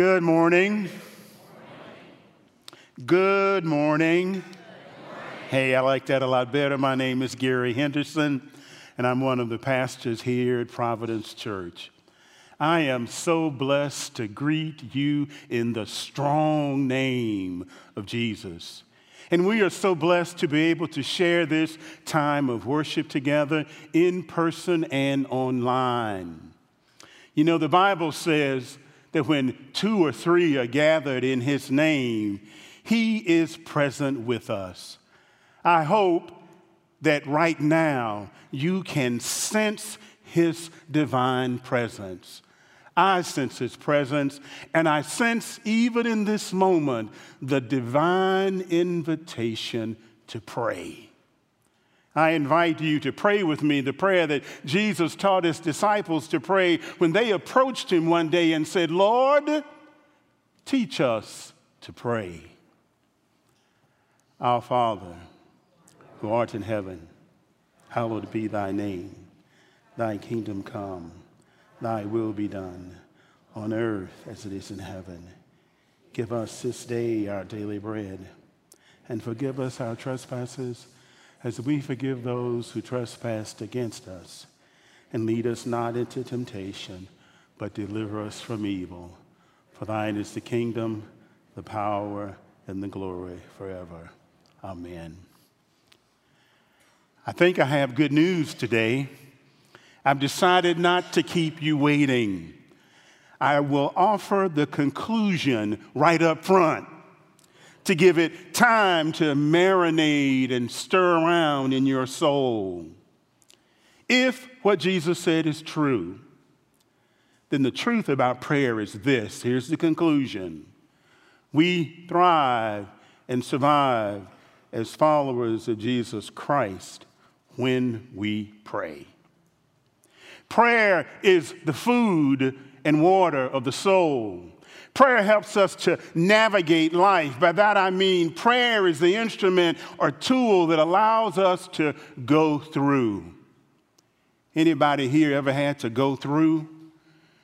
Good morning. Good morning. Hey, I like that a lot better. My name is Gary Henderson, and I'm one of the pastors here at Providence Church. I am so blessed to greet you in the strong name of Jesus. And we are so blessed to be able to share this time of worship together in person and online. You know, the Bible says that when two or three are gathered in His name, He is present with us. I hope that right now you can sense His divine presence. I sense His presence, and I sense even in this moment the divine invitation to pray. I invite you to pray with me the prayer that Jesus taught his disciples to pray when they approached him one day and said, Lord, teach us to pray. Our Father, who art in heaven, hallowed be thy name. Thy kingdom come, thy will be done, on earth as it is in heaven. Give us this day our daily bread, and forgive us our trespasses as we forgive those who trespass against us. And lead us not into temptation, but deliver us from evil. For thine is the kingdom, the power, and the glory forever. Amen. I think I have good news today. I've decided not to keep you waiting. I will offer the conclusion right up front to give it time to marinate and stir around in your soul. If what Jesus said is true, then the truth about prayer is this here's the conclusion we thrive and survive as followers of Jesus Christ when we pray. Prayer is the food and water of the soul. Prayer helps us to navigate life. By that I mean prayer is the instrument or tool that allows us to go through. Anybody here ever had to go through?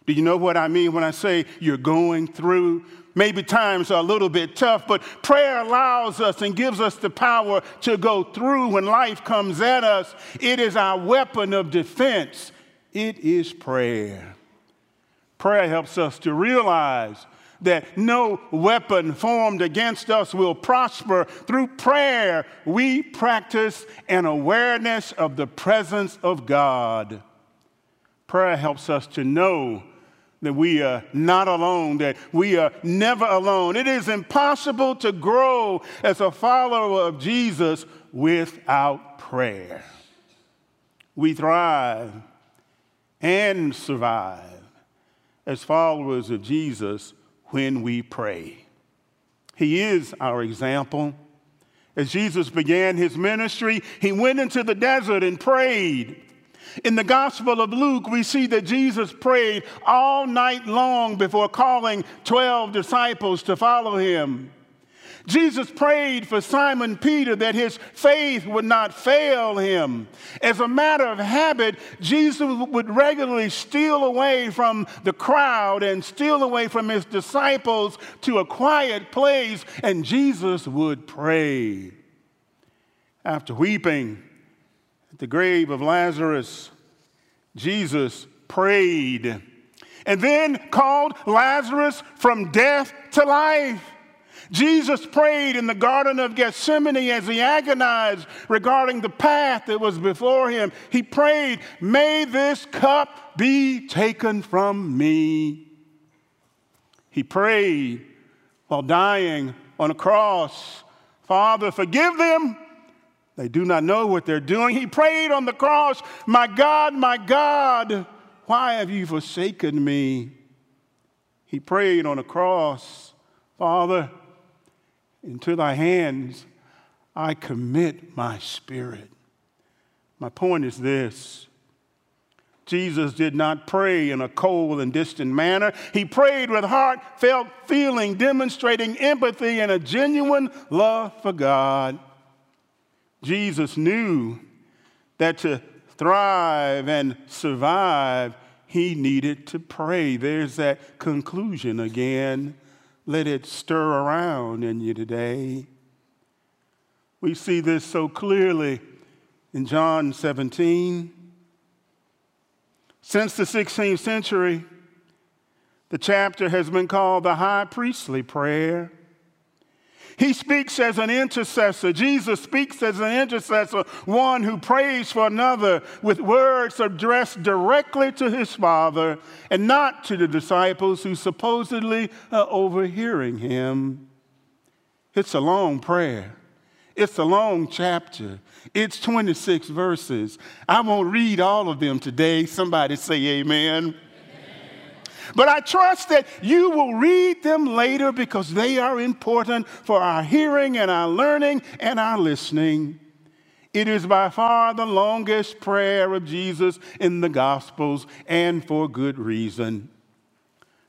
Do you know what I mean when I say you're going through? Maybe times are a little bit tough, but prayer allows us and gives us the power to go through when life comes at us. It is our weapon of defense. It is prayer. Prayer helps us to realize that no weapon formed against us will prosper. Through prayer, we practice an awareness of the presence of God. Prayer helps us to know that we are not alone, that we are never alone. It is impossible to grow as a follower of Jesus without prayer. We thrive and survive as followers of Jesus when we pray. He is our example. As Jesus began his ministry, he went into the desert and prayed. In the Gospel of Luke, we see that Jesus prayed all night long before calling 12 disciples to follow him. Jesus prayed for Simon Peter that his faith would not fail him. As a matter of habit, Jesus would regularly steal away from the crowd and steal away from his disciples to a quiet place, and Jesus would pray. After weeping at the grave of Lazarus, Jesus prayed and then called Lazarus from death to life. Jesus prayed in the Garden of Gethsemane as he agonized regarding the path that was before him. He prayed, May this cup be taken from me. He prayed while dying on a cross, Father, forgive them. They do not know what they're doing. He prayed on the cross, My God, my God, why have you forsaken me? He prayed on the cross, Father, into thy hands I commit my spirit. My point is this Jesus did not pray in a cold and distant manner. He prayed with heartfelt feeling, demonstrating empathy and a genuine love for God. Jesus knew that to thrive and survive, he needed to pray. There's that conclusion again. Let it stir around in you today. We see this so clearly in John 17. Since the 16th century, the chapter has been called the high priestly prayer. He speaks as an intercessor. Jesus speaks as an intercessor, one who prays for another with words addressed directly to his Father and not to the disciples who supposedly are overhearing him. It's a long prayer. It's a long chapter. It's 26 verses. I won't read all of them today. Somebody say amen. But I trust that you will read them later because they are important for our hearing and our learning and our listening. It is by far the longest prayer of Jesus in the Gospels, and for good reason.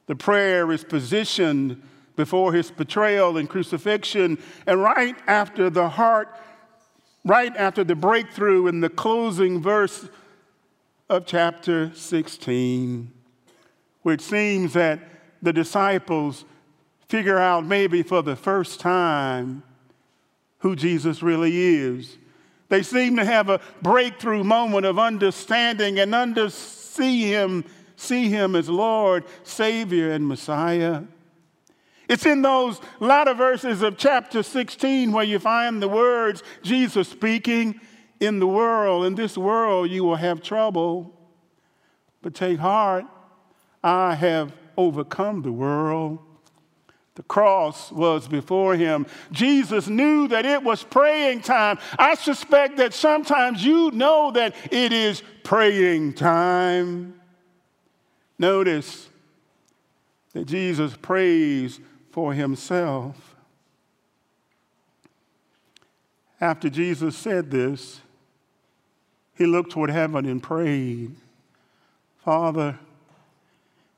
The prayer is positioned before his betrayal and crucifixion, and right after the heart, right after the breakthrough in the closing verse of chapter 16 where it seems that the disciples figure out maybe for the first time who Jesus really is. They seem to have a breakthrough moment of understanding and under see him, see him as Lord, Savior, and Messiah. It's in those latter verses of chapter 16 where you find the words Jesus speaking, In the world, in this world, you will have trouble, but take heart. I have overcome the world. The cross was before him. Jesus knew that it was praying time. I suspect that sometimes you know that it is praying time. Notice that Jesus prays for himself. After Jesus said this, he looked toward heaven and prayed, Father,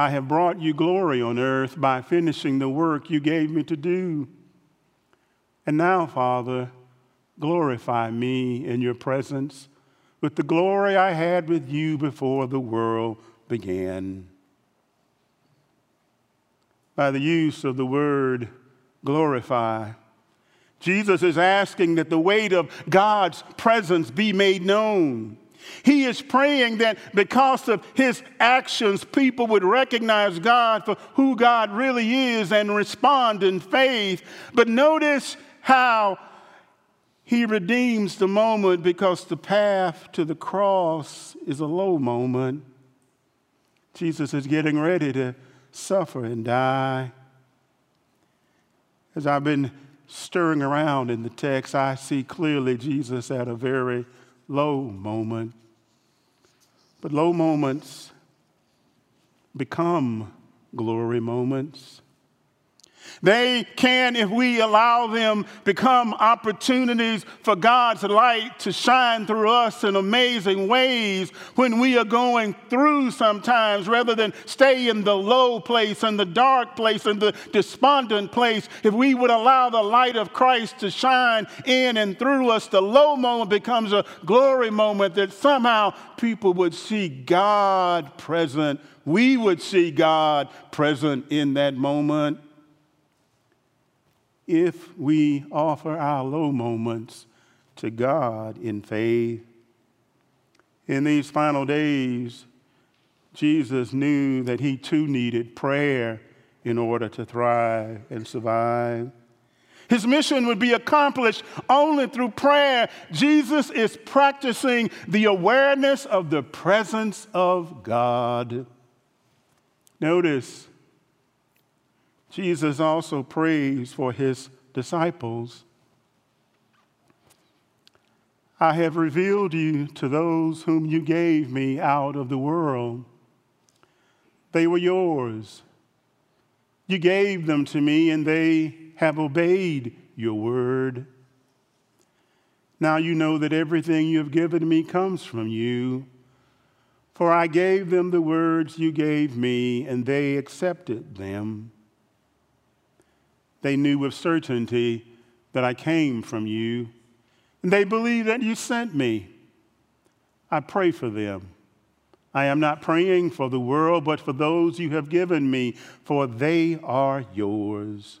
I have brought you glory on earth by finishing the work you gave me to do. And now, Father, glorify me in your presence with the glory I had with you before the world began. By the use of the word glorify, Jesus is asking that the weight of God's presence be made known. He is praying that because of his actions, people would recognize God for who God really is and respond in faith. But notice how he redeems the moment because the path to the cross is a low moment. Jesus is getting ready to suffer and die. As I've been stirring around in the text, I see clearly Jesus at a very low moment. But low moments become glory moments. They can, if we allow them, become opportunities for God's light to shine through us in amazing ways when we are going through sometimes, rather than stay in the low place and the dark place and the despondent place. If we would allow the light of Christ to shine in and through us, the low moment becomes a glory moment that somehow people would see God present. We would see God present in that moment if we offer our low moments to God in faith. In these final days, Jesus knew that he too needed prayer in order to thrive and survive. His mission would be accomplished only through prayer. Jesus is practicing the awareness of the presence of God. Notice Jesus also prays for his disciples. I have revealed you to those whom you gave me out of the world. They were yours. You gave them to me, and they have obeyed your word. Now you know that everything you have given me comes from you. For I gave them the words you gave me, and they accepted them. They knew with certainty that I came from you, and they believe that you sent me. I pray for them. I am not praying for the world, but for those you have given me, for they are yours.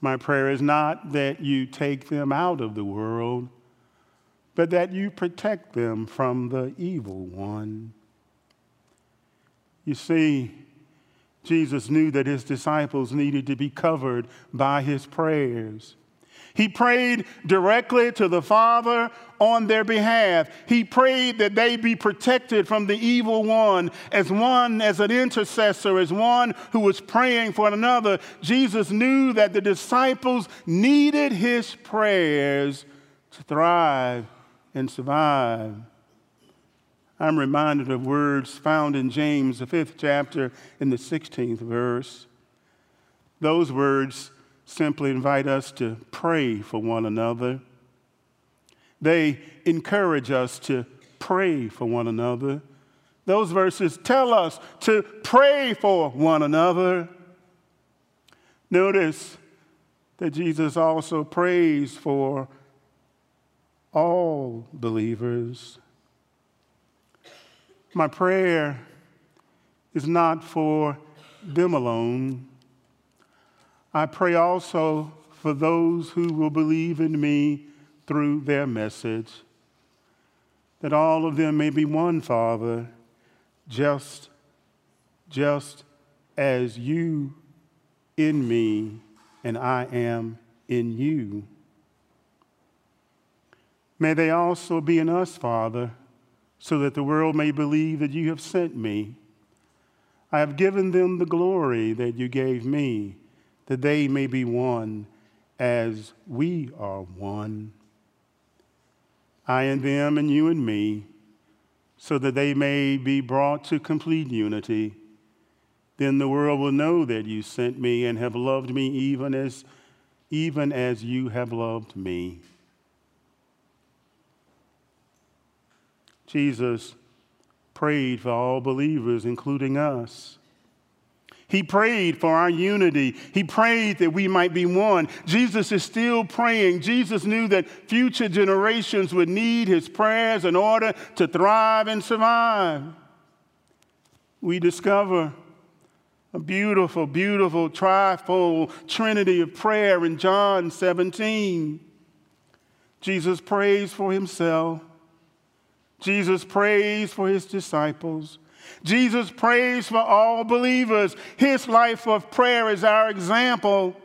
My prayer is not that you take them out of the world, but that you protect them from the evil one. You see, Jesus knew that his disciples needed to be covered by his prayers. He prayed directly to the Father on their behalf. He prayed that they be protected from the evil one as one, as an intercessor, as one who was praying for another. Jesus knew that the disciples needed his prayers to thrive and survive. I'm reminded of words found in James, the fifth chapter, in the 16th verse. Those words simply invite us to pray for one another. They encourage us to pray for one another. Those verses tell us to pray for one another. Notice that Jesus also prays for all believers. My prayer is not for them alone. I pray also for those who will believe in me through their message, that all of them may be one, Father, just, just as you in me and I am in you. May they also be in us, Father so that the world may believe that you have sent me. I have given them the glory that you gave me, that they may be one as we are one. I and them, and you and me, so that they may be brought to complete unity. Then the world will know that you sent me and have loved me even as, even as you have loved me. Jesus prayed for all believers, including us. He prayed for our unity. He prayed that we might be one. Jesus is still praying. Jesus knew that future generations would need his prayers in order to thrive and survive. We discover a beautiful, beautiful trifold trinity of prayer in John 17. Jesus prays for himself. Jesus prays for his disciples. Jesus prays for all believers. His life of prayer is our example.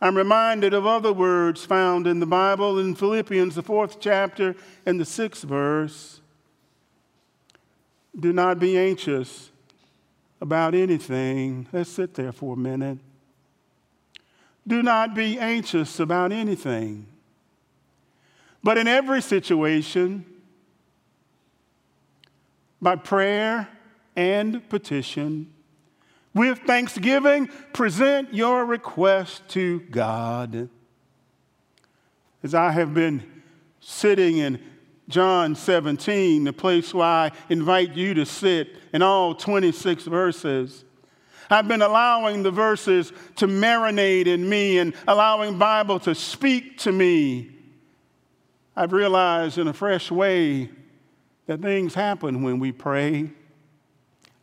I'm reminded of other words found in the Bible in Philippians, the fourth chapter and the sixth verse. Do not be anxious about anything. Let's sit there for a minute. Do not be anxious about anything. But in every situation, by prayer and petition. With thanksgiving, present your request to God. As I have been sitting in John 17, the place where I invite you to sit in all 26 verses. I've been allowing the verses to marinate in me and allowing Bible to speak to me. I've realized in a fresh way that things happen when we pray.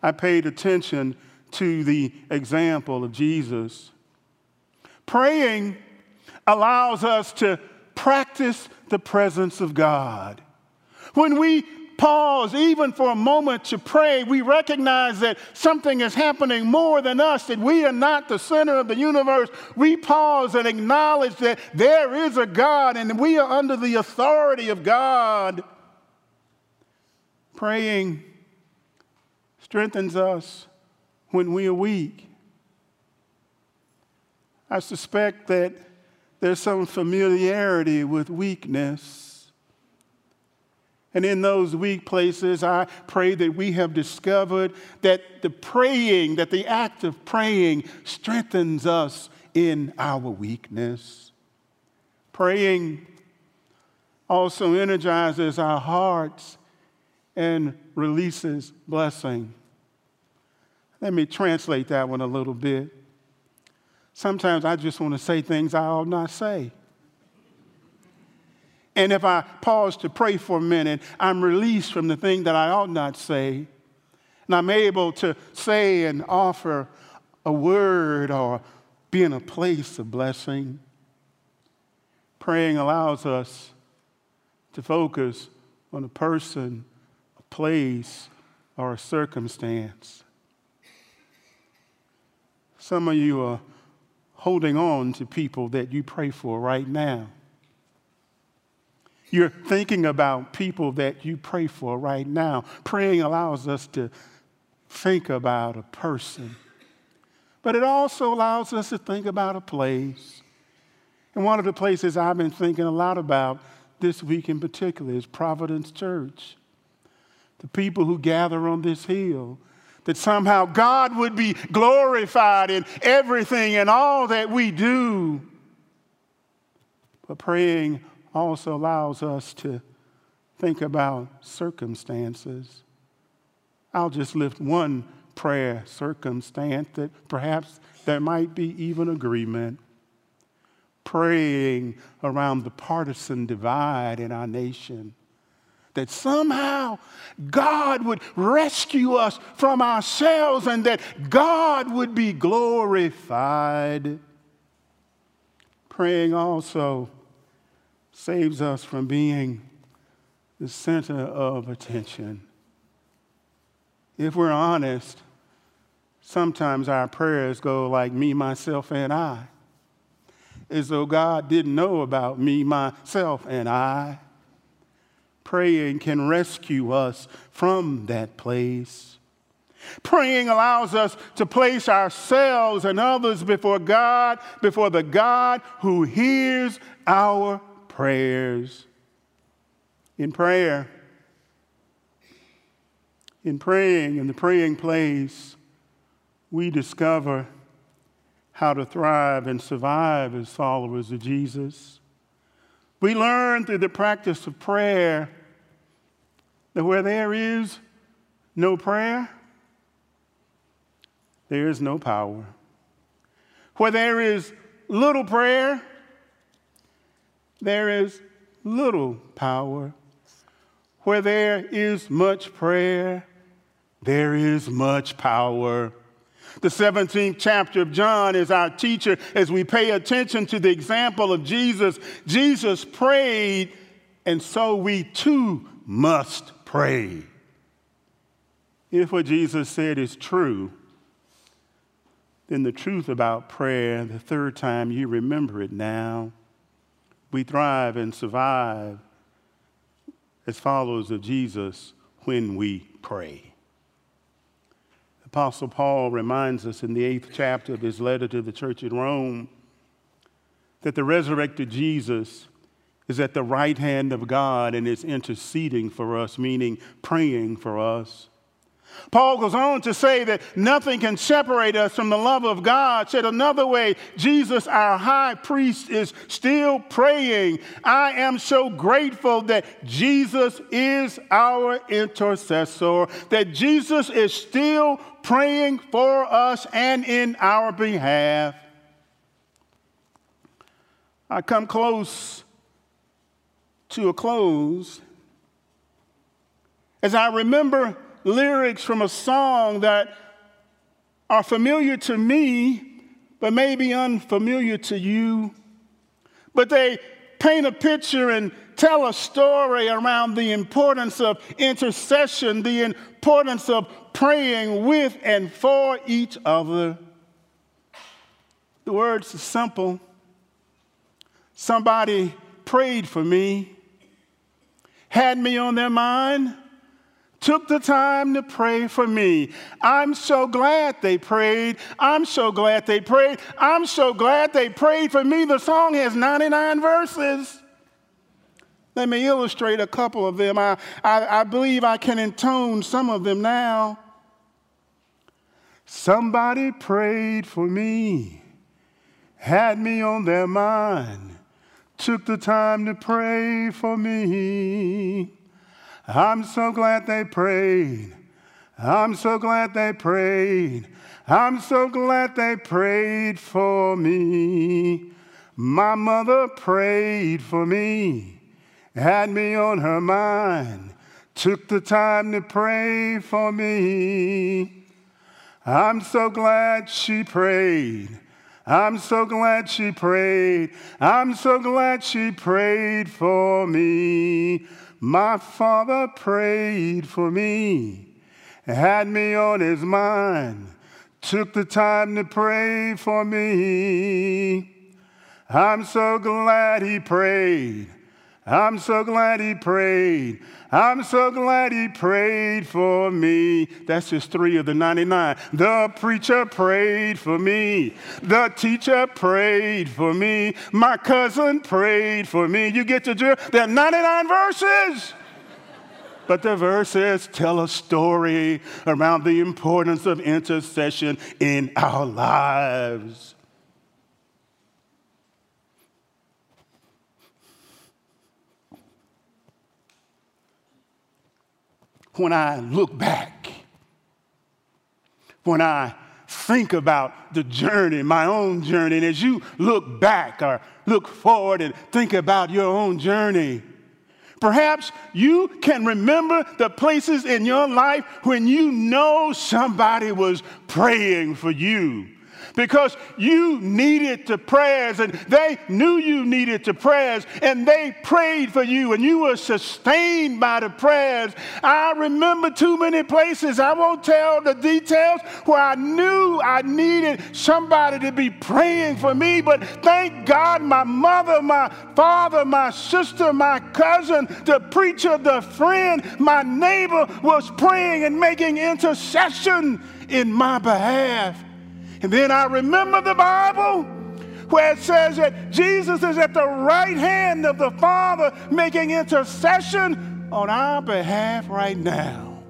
I paid attention to the example of Jesus. Praying allows us to practice the presence of God. When we pause even for a moment to pray, we recognize that something is happening more than us, that we are not the center of the universe. We pause and acknowledge that there is a God and we are under the authority of God. Praying strengthens us when we are weak. I suspect that there's some familiarity with weakness. And in those weak places, I pray that we have discovered that the praying, that the act of praying strengthens us in our weakness. Praying also energizes our hearts and releases blessing. Let me translate that one a little bit. Sometimes I just want to say things I ought not say. And if I pause to pray for a minute, I'm released from the thing that I ought not say. And I'm able to say and offer a word or be in a place of blessing. Praying allows us to focus on a person, place, or circumstance. Some of you are holding on to people that you pray for right now. You're thinking about people that you pray for right now. Praying allows us to think about a person, but it also allows us to think about a place. And one of the places I've been thinking a lot about this week in particular is Providence Church. The people who gather on this hill, that somehow God would be glorified in everything and all that we do. But praying also allows us to think about circumstances. I'll just lift one prayer circumstance that perhaps there might be even agreement. Praying around the partisan divide in our nation. That somehow God would rescue us from ourselves and that God would be glorified. Praying also saves us from being the center of attention. If we're honest, sometimes our prayers go like me, myself, and I, as though God didn't know about me, myself, and I. Praying can rescue us from that place. Praying allows us to place ourselves and others before God, before the God who hears our prayers. In prayer, in praying, in the praying place, we discover how to thrive and survive as followers of Jesus. We learn through the practice of prayer that where there is no prayer, there is no power. Where there is little prayer, there is little power. Where there is much prayer, there is much power. The 17th chapter of John is our teacher as we pay attention to the example of Jesus. Jesus prayed, and so we too must pray. If what Jesus said is true, then the truth about prayer, the third time you remember it now, we thrive and survive as followers of Jesus when we pray. Apostle Paul reminds us in the eighth chapter of his letter to the church in Rome that the resurrected Jesus is at the right hand of God and is interceding for us, meaning praying for us. Paul goes on to say that nothing can separate us from the love of God. Said another way, Jesus, our high priest, is still praying. I am so grateful that Jesus is our intercessor, that Jesus is still praying for us and in our behalf. I come close to a close as I remember lyrics from a song that are familiar to me, but maybe unfamiliar to you. But they paint a picture and tell a story around the importance of intercession, the importance of praying with and for each other. The words are simple. Somebody prayed for me, had me on their mind took the time to pray for me. I'm so glad they prayed. I'm so glad they prayed. I'm so glad they prayed for me. The song has 99 verses. Let me illustrate a couple of them. I, I, I believe I can intone some of them now. Somebody prayed for me, had me on their mind, took the time to pray for me. I'm so glad they prayed. I'm so glad they prayed. I'm so glad they prayed for me. My mother prayed for me had me on her mind, took the time to pray for me. I'm so glad she prayed. I'm so glad she prayed. I'm so glad she prayed for me. My father prayed for me, had me on his mind, took the time to pray for me. I'm so glad he prayed. I'm so glad he prayed. I'm so glad he prayed for me. That's just three of the 99. The preacher prayed for me. The teacher prayed for me. My cousin prayed for me. You get the drill? There are 99 verses. But the verses tell a story around the importance of intercession in our lives. When I look back, when I think about the journey, my own journey, and as you look back or look forward and think about your own journey, perhaps you can remember the places in your life when you know somebody was praying for you because you needed the prayers and they knew you needed the prayers and they prayed for you and you were sustained by the prayers. I remember too many places, I won't tell the details, where I knew I needed somebody to be praying for me, but thank God my mother, my father, my sister, my cousin, the preacher, the friend, my neighbor was praying and making intercession in my behalf. And then I remember the Bible where it says that Jesus is at the right hand of the Father making intercession on our behalf right now.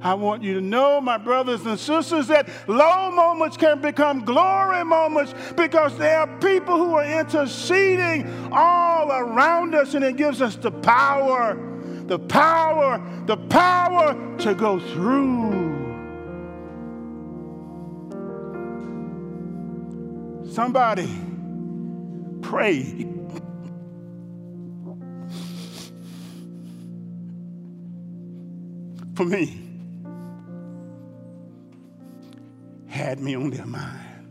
I want you to know, my brothers and sisters, that low moments can become glory moments because there are people who are interceding all around us, and it gives us the power, the power, the power to go through Somebody pray. For me, had me on their mind,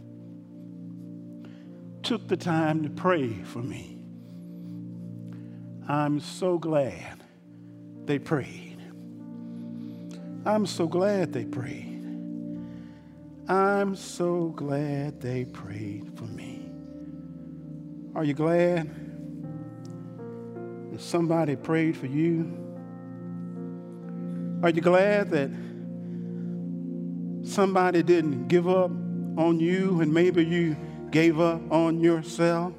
took the time to pray for me. I'm so glad they prayed. I'm so glad they prayed. I'm so glad they prayed for me. Are you glad that somebody prayed for you? Are you glad that somebody didn't give up on you and maybe you gave up on yourself?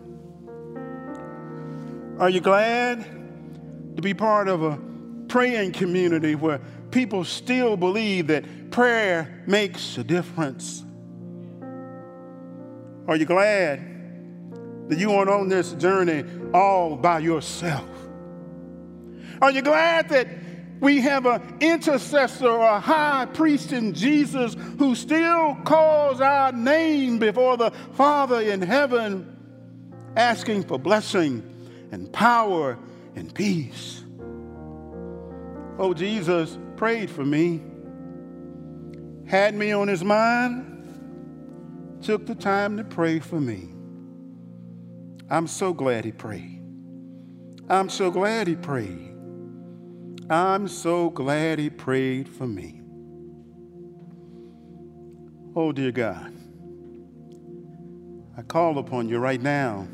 Are you glad to be part of a praying community where people still believe that prayer makes a difference. Are you glad that you aren't on this journey all by yourself? Are you glad that we have an intercessor a high priest in Jesus who still calls our name before the Father in heaven, asking for blessing and power and peace? Oh, Jesus prayed for me, had me on his mind, took the time to pray for me. I'm so glad he prayed. I'm so glad he prayed. I'm so glad he prayed for me. Oh, dear God, I call upon you right now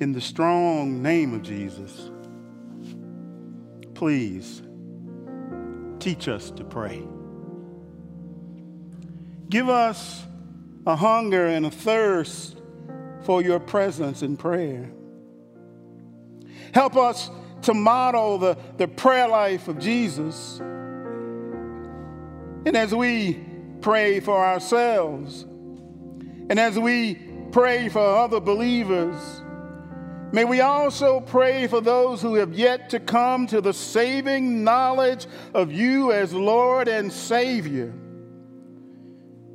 in the strong name of Jesus. Please Teach us to pray. Give us a hunger and a thirst for your presence in prayer. Help us to model the, the prayer life of Jesus. And as we pray for ourselves, and as we pray for other believers, may we also pray for those who have yet to come to the saving knowledge of you as Lord and Savior.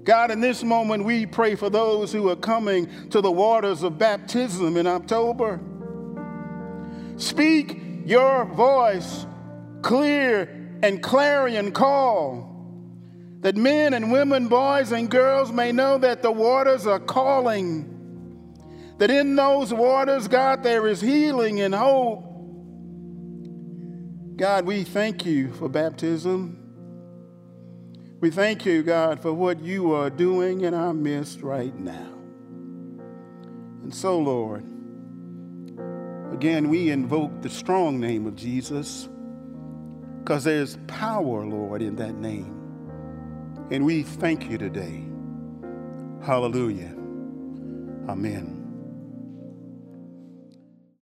God, in this moment, we pray for those who are coming to the waters of baptism in October. Speak your voice, clear and clarion call, that men and women, boys and girls may know that the waters are calling, that in those waters, God, there is healing and hope. God, we thank you for baptism. We thank you, God, for what you are doing in our midst right now. And so, Lord, again, we invoke the strong name of Jesus because there's power, Lord, in that name. And we thank you today. Hallelujah. Amen.